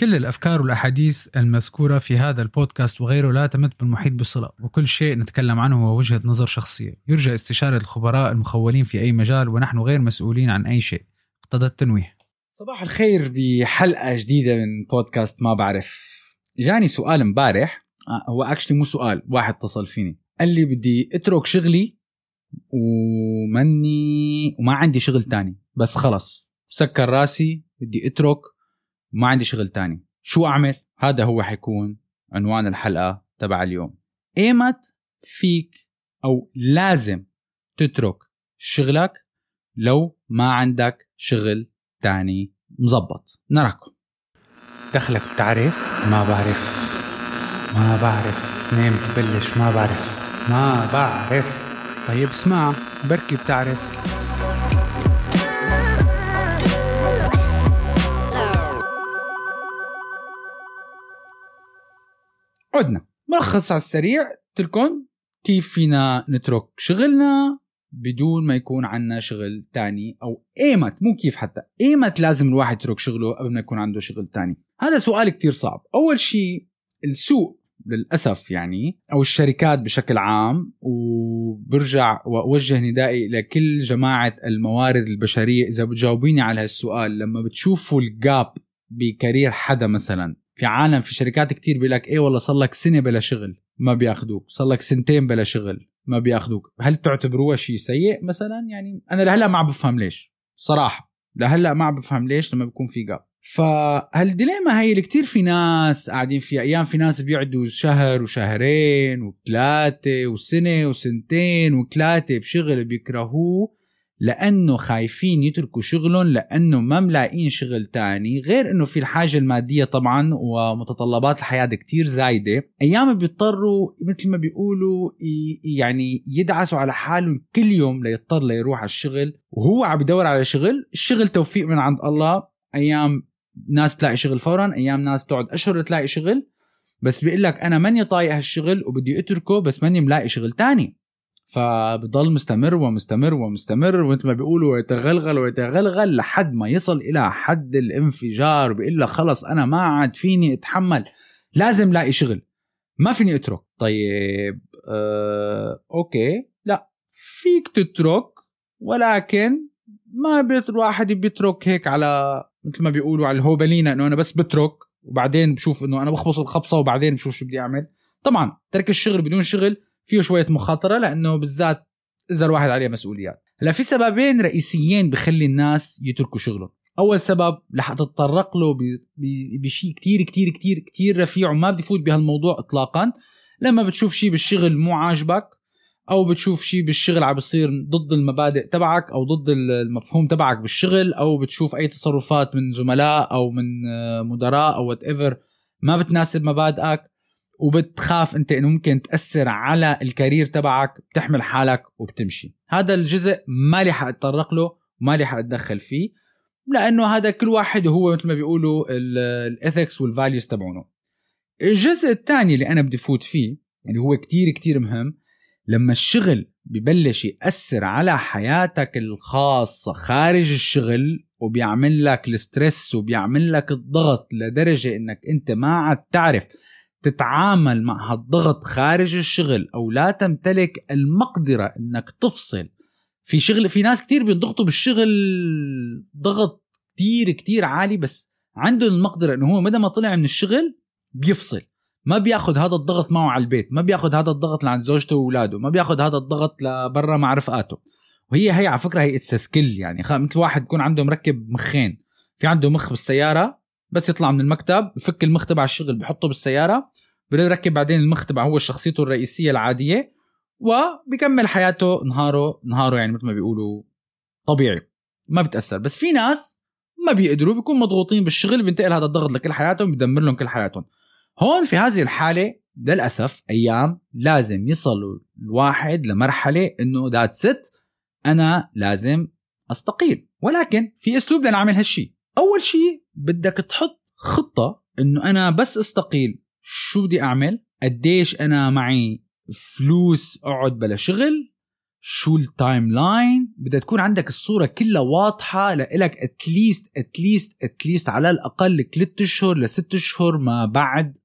كل الأفكار والأحاديث المذكورة في هذا البودكاست وغيره لا تمت بالمحيط بصلة وكل شيء نتكلم عنه هو وجهة نظر شخصية. يرجى استشارة الخبراء المخولين في أي مجال ونحن غير مسؤولين عن أي شيء. اقتضى التنويه. صباح الخير بحلقة جديدة من بودكاست ما بعرف. جاني سؤال امبارح. آه، هو اكشلي مو سؤال واحد اتصل فيني. قال لي بدي اترك شغلي ومني وما عندي شغل تاني. بس خلص. سكر راسي بدي اترك. وما عندي شغل تاني. شو أعمل؟ هذا هو حيكون عنوان الحلقة تبع اليوم. إيمت فيك أو لازم تترك شغلك لو ما عندك شغل تاني مزبط نراكم. دخلك بتعرف ما بعرف. ما بعرف. نام تبلش؟ ما بعرف. ما بعرف. طيب اسمع بركي بتعرف. عدنا. ملخص على السريع. لكم كيف فينا نترك شغلنا بدون ما يكون عندنا شغل تاني أو ايمت مو كيف حتى. ايمت لازم الواحد يترك شغله قبل ما يكون عنده شغل تاني. هذا سؤال كتير صعب. أول شيء السوق للأسف يعني أو الشركات بشكل عام وبرجع وأوجه ندائي لكل جماعة الموارد البشرية إذا بتجاوبيني على هالسؤال لما بتشوفوا الجاب بكارير حدا مثلا في عالم في شركات كتير بيقول لك إيه والله صار لك سنة بلا شغل ما بياخذوك صار لك سنتين بلا شغل ما بياخذوك هل تعتبروها شيء سيء مثلا؟ يعني أنا لهلأ ما عم بفهم ليش صراحة لهلأ ما عم بفهم ليش لما بيكون في جاب فهالديليما هي اللي كتير في ناس قاعدين فيها أيام في ناس بيقعدوا شهر وشهرين وثلاثة وسنة وسنتين وثلاثة بشغل بيكرهوه لأنه خايفين يتركوا شغلهم لأنه ما ملاقين شغل تاني. غير إنه في الحاجة المادية طبعا ومتطلبات الحياة كتير زايدة. أيام بيضطروا مثل ما بيقولوا يعني يدعسوا على حالهم كل يوم ليضطر ليروح على الشغل. وهو عم بدور على شغل الشغل توفيق من عند الله. أيام ناس بتلاقي شغل فورا أيام ناس تقعد أشهر تلاقي شغل. بس بيقول لك أنا ماني طايق هالشغل وبدي أتركه بس ماني ملاقي شغل تاني. فبضل مستمر ومستمر ومستمر ومثل ما بيقولوا يتغلغل ويتغلغل لحد ما يصل إلى حد الانفجار بيقول لك خلص أنا ما عاد فيني أتحمل لازم لاقي شغل ما فيني أترك. طيب آه، okay لا فيك تترك ولكن ما بيت الواحد بيترك هيك على مثل ما بيقولوا على الهوبلينا إنه أنا بس بترك وبعدين بشوف إنه أنا بخبص الخبصة وبعدين بشوف شو بدي أعمل. طبعا ترك الشغل بدون شغل فيه شوية مخاطرة لأنه بالذات إذا الواحد عليه مسؤوليات. هلا في سببين رئيسيين بخلي الناس يتركوا شغلهم. أول سبب رح تتطرق له بشيء كتير كتير كتير كتير رفيع وما بدي فوت بهالموضوع اطلاقا. لما بتشوف شيء بالشغل مو عاجبك أو بتشوف شيء بالشغل عم بيصير ضد المبادئ تبعك أو ضد المفهوم تبعك بالشغل أو بتشوف أي تصرفات من زملاء أو من مدراء أو whatever ما بتناسب مبادئك. وبتخاف انت انه ممكن تأثر على ال career تبعك بتحمل حالك وبتمشي. هذا الجزء ما لي حأتطرق له وما لي حأتدخل فيه لأنه هذا كل واحد وهو مثل ما بيقولوا ال ethics وال values تبعونه. الجزء الثاني اللي أنا بدي فوت فيه اللي يعني هو كتير كتير مهم لما الشغل ببلش يأثر على حياتك الخاصة خارج الشغل وبيعمل لك ال stress وبيعمل لك الضغط لدرجة إنك أنت ما عاد تعرف تتعامل مع هالضغط خارج الشغل أو لا تمتلك المقدرة إنك تفصل. في شغل في ناس كتير بينضغطوا بالشغل ضغط كتير كتير عالي بس عنده المقدرة إنه هو مدى ما طلع من الشغل بيفصل. ما بياخذ هذا الضغط معه على البيت ما بياخذ هذا الضغط لعند زوجته وأولاده ما بياخذ هذا الضغط لبرا مع رفقاته. وهي هي على فكرة هي it's skill يعني. مثل واحد بيكون عنده مركب مخين في عنده مخ بالسيارة بس يطلع من المكتب بفك المخ تبع الشغل بحطه بالسيارة بيركب بعدين المخ تبع هو شخصيته الرئيسية العادية وبكمل حياته نهاره نهاره يعني مثل ما بيقولوا طبيعي ما بتأثر. بس في ناس ما بيقدروا بيكون مضغوطين بالشغل بينتقل هذا الضغط لكل حياتهم بدمر لهم كل حياتهم. هون في هذه الحالة للأسف أيام لازم يصل الواحد لمرحلة إنه ذات ست أنا لازم أستقيل. ولكن في أسلوب لنعمل هالشيء أول شيء بدك تحط خطة إنه أنا بس أستقيل. شو بدي أعمل؟ قديش أنا معي فلوس أقعد بلا شغل؟ شو ال timeline بدها تكون عندك الصورة كلها واضحة لإلك at least at least at least على الأقل ثلاث أشهر لست أشهر ما بعد.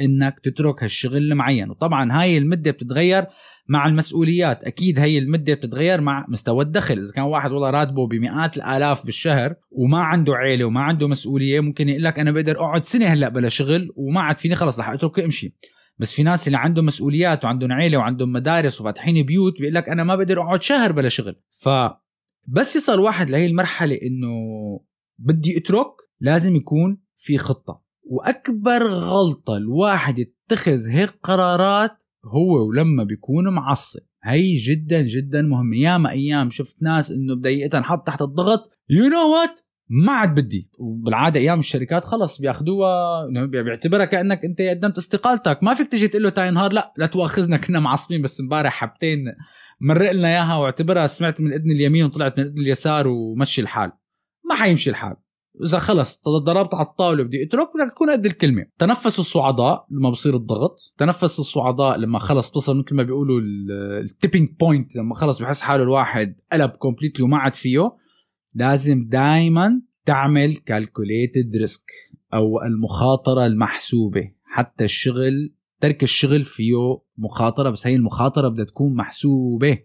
إنك تترك هالشغل المعين. وطبعا هاي المدة بتتغير مع المسؤوليات. أكيد هي المدة بتتغير مع مستوى الدخل. إذا كان واحد والله راتبه بمئات الآلاف بالشهر وما عنده عيلة وما عنده مسؤولية ممكن يقول لك أنا بقدر أقعد سنة هلأ بلا شغل وما عاد فيني خلص رح اترك امشي بس في ناس اللي عندهم مسؤوليات وعندهم عيلة وعندهم مدارس وفاتحين بيوت بيقول لك أنا ما بقدر أقعد شهر بلا شغل. ف بس يصل واحد لهي المرحلة إنه بدي أترك لازم يكون في خطة. وأكبر غلطة الواحد يتخذ هيك قرارات هو ولما بيكون معصب. هي جدا جدا مهمة. ياما أيام شفت ناس إنه بدقيقتها انحط تحت الضغط you know what ما عاد بدي. وبالعادة أيام الشركات خلص بيأخذوها بيعتبرها كأنك أنت قدمت استقالتك. ما فيك تجي تقول له تاني نهار لا لا تواخذنا كنا معصبين بس امبارح حبتين مرق لنا إياها واعتبرها سمعت من الاذن اليمين وطلعت من الاذن اليسار ومشي الحال. ما حيمشي الحال. إذا خلص ضربت على الطاولة بدي أترك بدك تكون قد الكلمة. تنفس الصعداء لما بصير الضغط. تنفس الصعداء لما خلص تصل مثل ما بيقولوا ال tipping point لما خلص بحس حاله الواحد قلب completely وما عاد فيه. لازم دائما تعمل calculated risk أو المخاطرة المحسوبة. حتى الشغل ترك الشغل فيه مخاطرة بس هي المخاطرة بدها تكون محسوبة.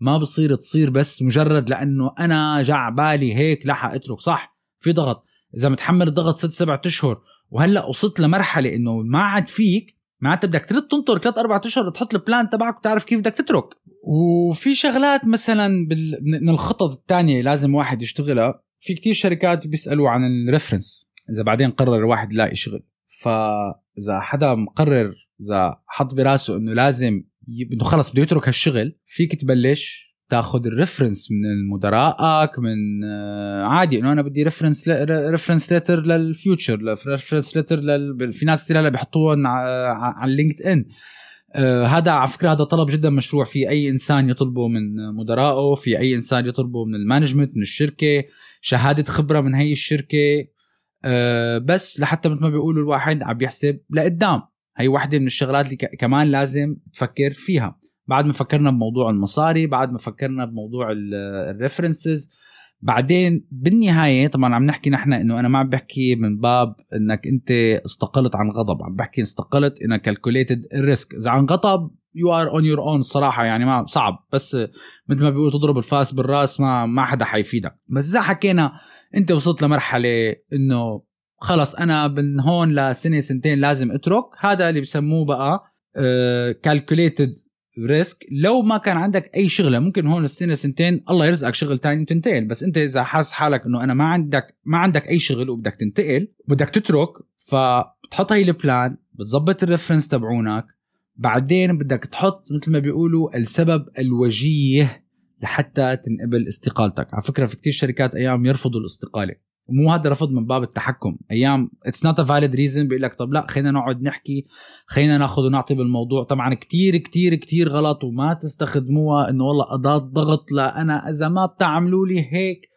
ما بصير تصير بس مجرد لأنه أنا جاي ع بالي هيك لحق أترك صح؟ في ضغط. إذا متحمل الضغط ست سبعة أشهر وهلأ وصلت لمرحلة إنه ما عاد فيك معناتها بدك ترد تنطر ثلاث أربع أشهر تحط ال plan تبعك وتعرف كيف بدك تترك. وفي شغلات مثلا بال... من الخطط الثانية لازم واحد يشتغلها. في كتير شركات بيسألوا عن ال reference إذا بعدين قرر الواحد يلاقي شغل فإذا حدا مقرر إذا حط براسه إنه لازم إنه خلص بده يترك هالشغل فيك تبلش تاخذ ال reference من مدراءك من آه، عادي إنه أنا بدي reference reference letter لل future reference letter. في ناس كثير هلأ بيحطوهم على اللينكد ان آه هذا على فكرة هذا طلب جدا مشروع في أي إنسان يطلبه من مدرائه في أي إنسان يطلبه من ال management من الشركة شهادة خبرة من هي الشركة. آه بس لحتى مثل ما بيقولوا الواحد عم يحسب لقدام. هي واحدة من الشغلات اللي كمان لازم تفكر فيها. بعد ما فكرنا بموضوع المصاري بعد ما فكرنا بموضوع ال references بعدين بالنهاية طبعا عم نحكي نحن إنه أنا ما عم بحكي من باب إنك أنت استقلت عن غضب عم بحكي استقلت انك calculated ال risk إذا عن غضب you are on your own الصراحه يعني ما صعب بس مثل ما بيقولوا تضرب الفاس بالراس ما ما حدا حيفيدك. بس إذا حكينا أنت وصلت لمرحلة إنه خلص أنا من هون لسنة سنتين لازم أترك هذا اللي بسموه بقى calculated risk. لو ما كان عندك أي شغلة ممكن هون السنة سنتين الله يرزقك شغل تاني وتنتقل. بس أنت إذا حاسس حالك إنه أنا ما عندك ما عندك أي شغل وبدك تنتقل وبدك تترك فبتحط هي ال plan بتظبط ال reference تبعونك. بعدين بدك تحط مثل ما بيقولوا السبب الوجيه لحتى تنقبل استقالتك. على فكرة في كتير شركات أيام يرفضوا الاستقالة. ومو هذا رفض من باب التحكم. أيام it's not a valid reason بيقول لك طب لا خلينا نقعد نحكي خلينا ناخذ ونعطي بالموضوع. طبعا كتير كتير كتير غلط وما تستخدموها إنه والله اداه ضغط لا أنا إذا ما بتعملوا لي هيك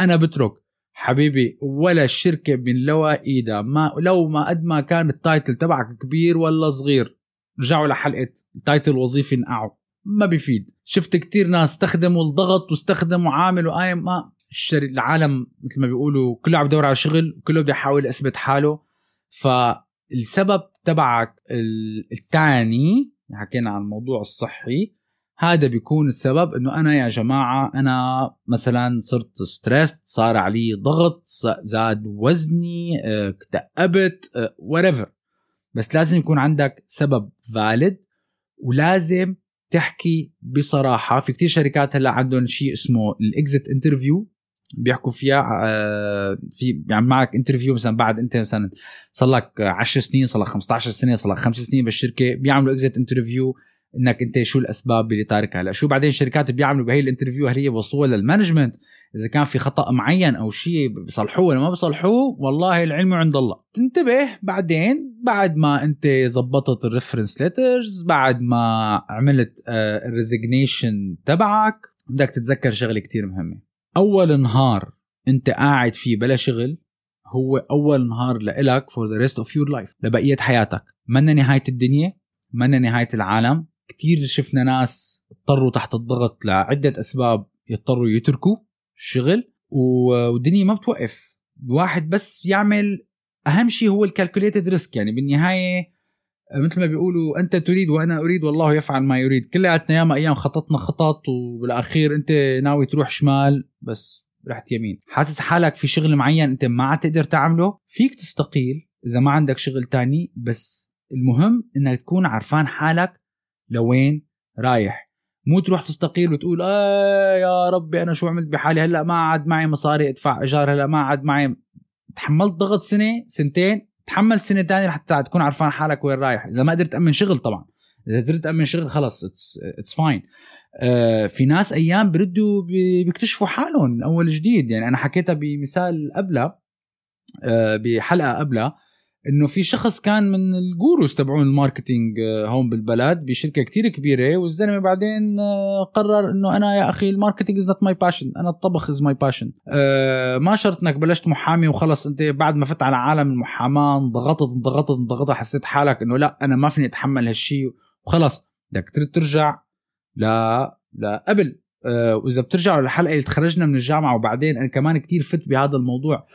أنا بترك. حبيبي ولا الشركة منلوا ايدها ما لو ما قد ما كان ال title تبعك كبير ولا صغير رجعوا لحلقة ال title الوظيفي نقعوا ما بيفيد. شفت كتير ناس استخدموا الضغط واستخدموا عامل وقايم ما الشر... العالم مثل ما بيقولوا كله عم يدور على شغل وكله بده يحاول يثبت حاله. فالسبب تبعك الثاني حكينا عن الموضوع الصحي هذا بيكون السبب إنه أنا يا جماعة أنا مثلا صرت stress صار علي ضغط زاد وزني آه، اكتئبت وريفر آه، بس لازم يكون عندك سبب valid ولازم تحكي بصراحة. في كتير شركات هلأ عندهم شيء اسمه ال exit interview بيحكوا فيها آه، في يعني معك interview مثلا بعد أنت مثلا صار لك 10 سنين صار لك 15 سنة صار لك 5 سنين بالشركة بيعملوا exit interview إنك أنت شو الأسباب اللي تاركها. هلا شو بعدين الشركات بيعملوا بهي ال interview هل هي بوصوها لل management إذا كان في خطأ معين أو شيء بيصلحوه ولا ما بيصلحوه والله العلم عند الله. تنتبه بعدين بعد ما أنت زبطت ال reference letters بعد ما عملت ال resignation آه، تبعك بدك تتذكر شغلة كتير مهمة. أول نهار أنت قاعد فيه بلا شغل هو أول نهار لإلك for the rest of your life لبقية حياتك. منا نهاية الدنيا منا نهاية العالم. كتير شفنا ناس اضطروا تحت الضغط لعدة أسباب يضطروا يتركوا الشغل والدنيا ما بتوقف. الواحد بس يعمل أهم شيء هو ال calculated risk يعني بالنهاية مثل ما بيقولوا أنت تريد وأنا أريد والله يفعل ما يريد. كلياتنا ياما أيام خططنا خطط وبالأخير أنت ناوي تروح شمال بس رحت يمين. حاسس حالك في شغل معين أنت ما عاد تقدر تعمله؟ فيك تستقيل إذا ما عندك شغل تاني بس المهم إنك تكون عرفان حالك لوين رايح. مو تروح تستقيل وتقول آه يا ربي أنا شو عملت بحالي؟ هلأ ما عاد معي مصاري أدفع ايجار هلأ ما عاد معي. تحملت ضغط سنة سنتين تحمل سنة تانية لحتى تكون عرفان حالك وين رايح. إذا ما قدرت تأمن شغل طبعا. إذا قدرت تأمن شغل خلص it's fine في ناس أيام بردوا بي- بيكتشفوا حالهم أول جديد. يعني أنا حكيتها بمثال قبلها آه، بحلقة قبلها إنه في شخص كان من ال gurus تبعون ال marketing آه، هون بالبلد بشركة كتير كبيرة والزلمة بعدين آه، قرر إنه أنا يا أخي ال marketing is not my passion أنا الطبخ is my passion ما شرط إنك بلشت محامي وخلص أنت بعد ما فت على عالم المحاماة انضغطت انضغطت انضغطت حسيت حالك إنه لا أنا ما فيني أتحمل هالشيء وخلص. بدك ترجع ل لقبل آه، وإذا بترجعوا للحلقه اللي تخرجنا من الجامعة وبعدين أنا كمان كتير فت بهذا الموضوع.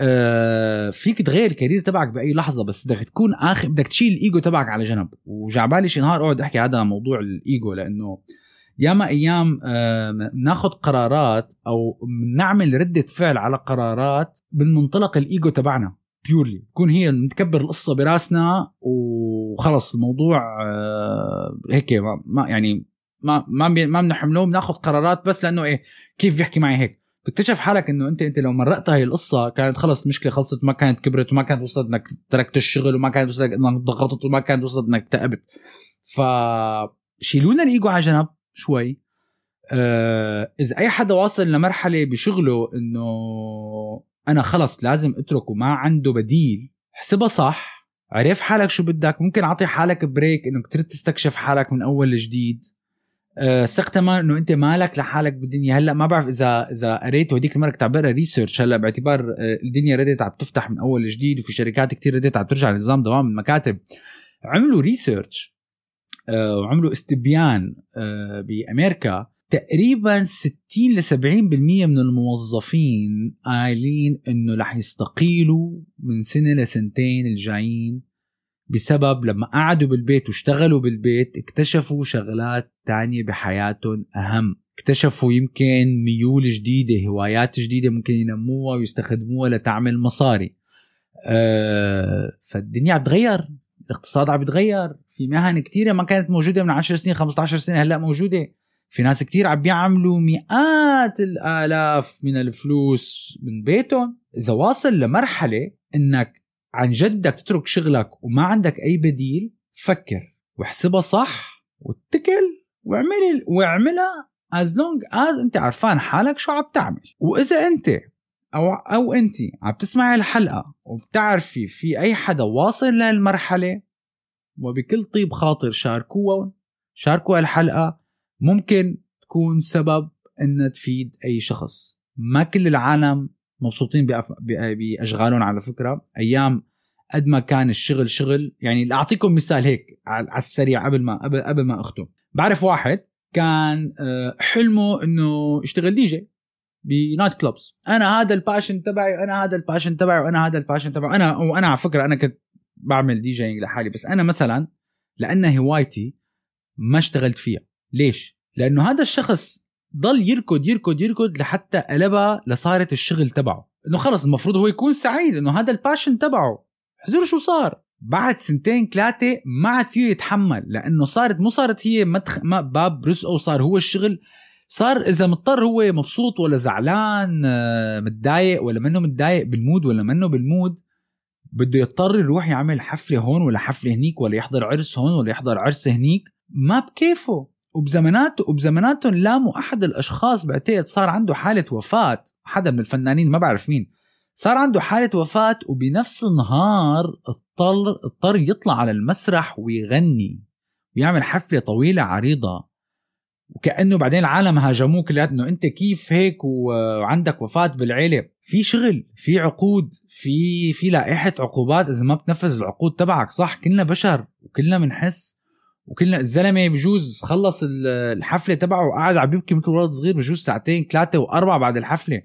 آه، فيك تغير الكارير تبعك بأي لحظة بس بدك تكون اخر بدك تشيل الإيجو تبعك على جنب. وجعبالي شي نهار أقعد أحكي هذا موضوع الإيجو لأنه ياما أيام آه، ناخذ قرارات أو نعمل ردة فعل على قرارات من منطلق الإيجو تبعنا بيورلي تكون هي نتكبر القصة براسنا وخلص الموضوع آه، هيك ما- يعني ما ما ما بنحمله بناخذ قرارات بس لأنه إيه كيف بيحكي معي هيك. بتكتشف حالك إنه انت أنت لو مرقت هاي القصة كانت خلص المشكلة خلصت ما كانت كبرت وما كانت وصلت إنك تركت الشغل وما كانت وصلت إنك ضغطت وما كانت وصلت إنك اكتئبت ف شيلونا الإيجو على جنب شوي. آه إذا أي حدا واصل لمرحلة بشغله إنه أنا خلص لازم اترك وما عنده بديل حسبها صح عرف حالك شو بدك ممكن أعطي حالك بريك انك تستكشف حالك من أول جديد ثق تماما إنه أنت مالك لحالك بالدنيا. هلأ ما بعرف اذا إذا قريت هديك المرة كنت عم بقرأ research هلأ باعتبار آه، الدنيا ردت عم تفتح من أول جديد وفي شركات كتير ردت عم ترجع لنظام دوام المكاتب. عملوا research وعملوا استبيان آه، بأمريكا. تقريبا 60 ل 70% من الموظفين قايلين إنه رح يستقيلوا من سنة لسنتين الجايين. بسبب لما قعدوا بالبيت واشتغلوا بالبيت اكتشفوا شغلات تانية بحياتهم أهم. اكتشفوا يمكن ميول جديدة هوايات جديدة ممكن ينموها ويستخدموها لتعمل مصاري. أه فالدنيا عم تتغير الاقتصاد عم يتغير في مهن كتيرة ما كانت موجودة من 10 سنين 15 سنة هلأ موجودة. في ناس كتير عم بيعملوا مئات الآلاف من الفلوس من بيتهم. إذا واصل لمرحلة إنك عن جد بدك تترك شغلك وما عندك أي بديل فكر واحسبها صح واتكل واعمل واعملها as long as أنت عرفان حالك شو عم تعمل. وإذا أنت أو أو أنت عم تسمعي الحلقة وبتعرفي في أي حدا واصل لهالمرحلة وبكل طيب خاطر شاركوها شاركوا الحلقة ممكن تكون سبب إنها تفيد أي شخص. ما كل العالم مبسوطين بأشغالهم على فكرة. أيام قد ما كان الشغل شغل. يعني أعطيكم مثال هيك على السريع قبل ما قبل, قبل ما أختم. بعرف واحد كان آه، حلمه إنه يشتغل DJ ب night clubs أنا هذا ال passion تبعي أنا هذا ال passion تبعي وأنا هذا ال passion تبعي. أنا وأنا على فكرة أنا كنت بعمل DJing لحالي. بس أنا مثلا لانها هوايتي ما اشتغلت فيها. ليش؟ لأنه هذا الشخص ضل يركض يركض يركض لحتى قلبها لصارت الشغل تبعه. إنه خلص المفروض هو يكون سعيد إنه هذا ال passion تبعه. حزور شو صار. بعد سنتين ثلاثة ما عاد فيه يتحمل لأنه صارت مو صارت هي مدخ... ما باب رزقه صار هو الشغل. صار إذا مضطر هو مبسوط ولا زعلان آه، متضايق ولا منه متضايق بال mood ولا منه بال mood بده يضطر يروح يعمل حفلة هون ولا حفلة هنيك ولا يحضر عرس هون ولا يحضر عرس هنيك. ما بكيفه. وبزماناته وبزماناتهم لاموا أحد الأشخاص بعتقد صار عنده حالة وفاة. حدا من الفنانين ما بعرف مين. صار عنده حالة وفاة وبنفس النهار اضطر اضطر يطلع على المسرح ويغني. ويعمل حفلة طويلة عريضة. وكأنه بعدين العالم هاجموه كليات إنه أنت كيف هيك وعندك وفاة بالعيلة؟ في شغل في عقود في في لائحة عقوبات. إذا ما بتنفذ العقود تبعك صح؟ كلنا بشر وكلنا بنحس. وكلنا الزلمة بجوز خلص ال- الحفلة تبعه وقعد عم يبكي مثل ولد صغير بجوز ساعتين ثلاثة وأربعة بعد الحفلة.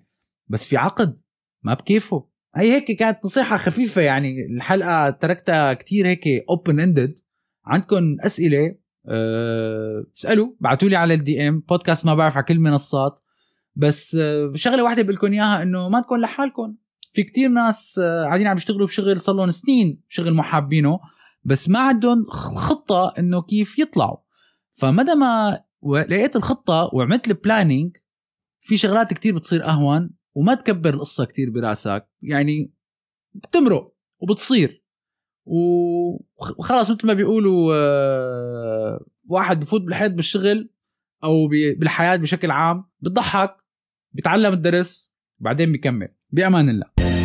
بس في عقد ما بكيفه. هي هيك كانت نصيحة خفيفة يعني الحلقة تركتها كتير هيك open ended عندكم أسئلة أه اسألوا ابعتوا لي على ال DM بودكاست ما بعرف على كل المنصات. بس أه شغلة واحدة بقول لكم إياها إنه ما تكون لحالكم في كتير ناس آه، قاعدين عم يشتغلوا بشغل صار لهم سنين شغل ما حابينه بس ما عندهم خطة إنه كيف يطلعوا. فمدى ما لقيت الخطة وعملت البلاننج في شغلات كتير بتصير أهون وما تكبر القصة كتير براسك. يعني بتمرق وبتصير. وخلاص مثل ما بيقولوا آه، واحد بفوت بالحيط بالشغل أو بالحياة بشكل عام بتضحك بيتعلم الدرس بعدين بيكمل. بأمان الله.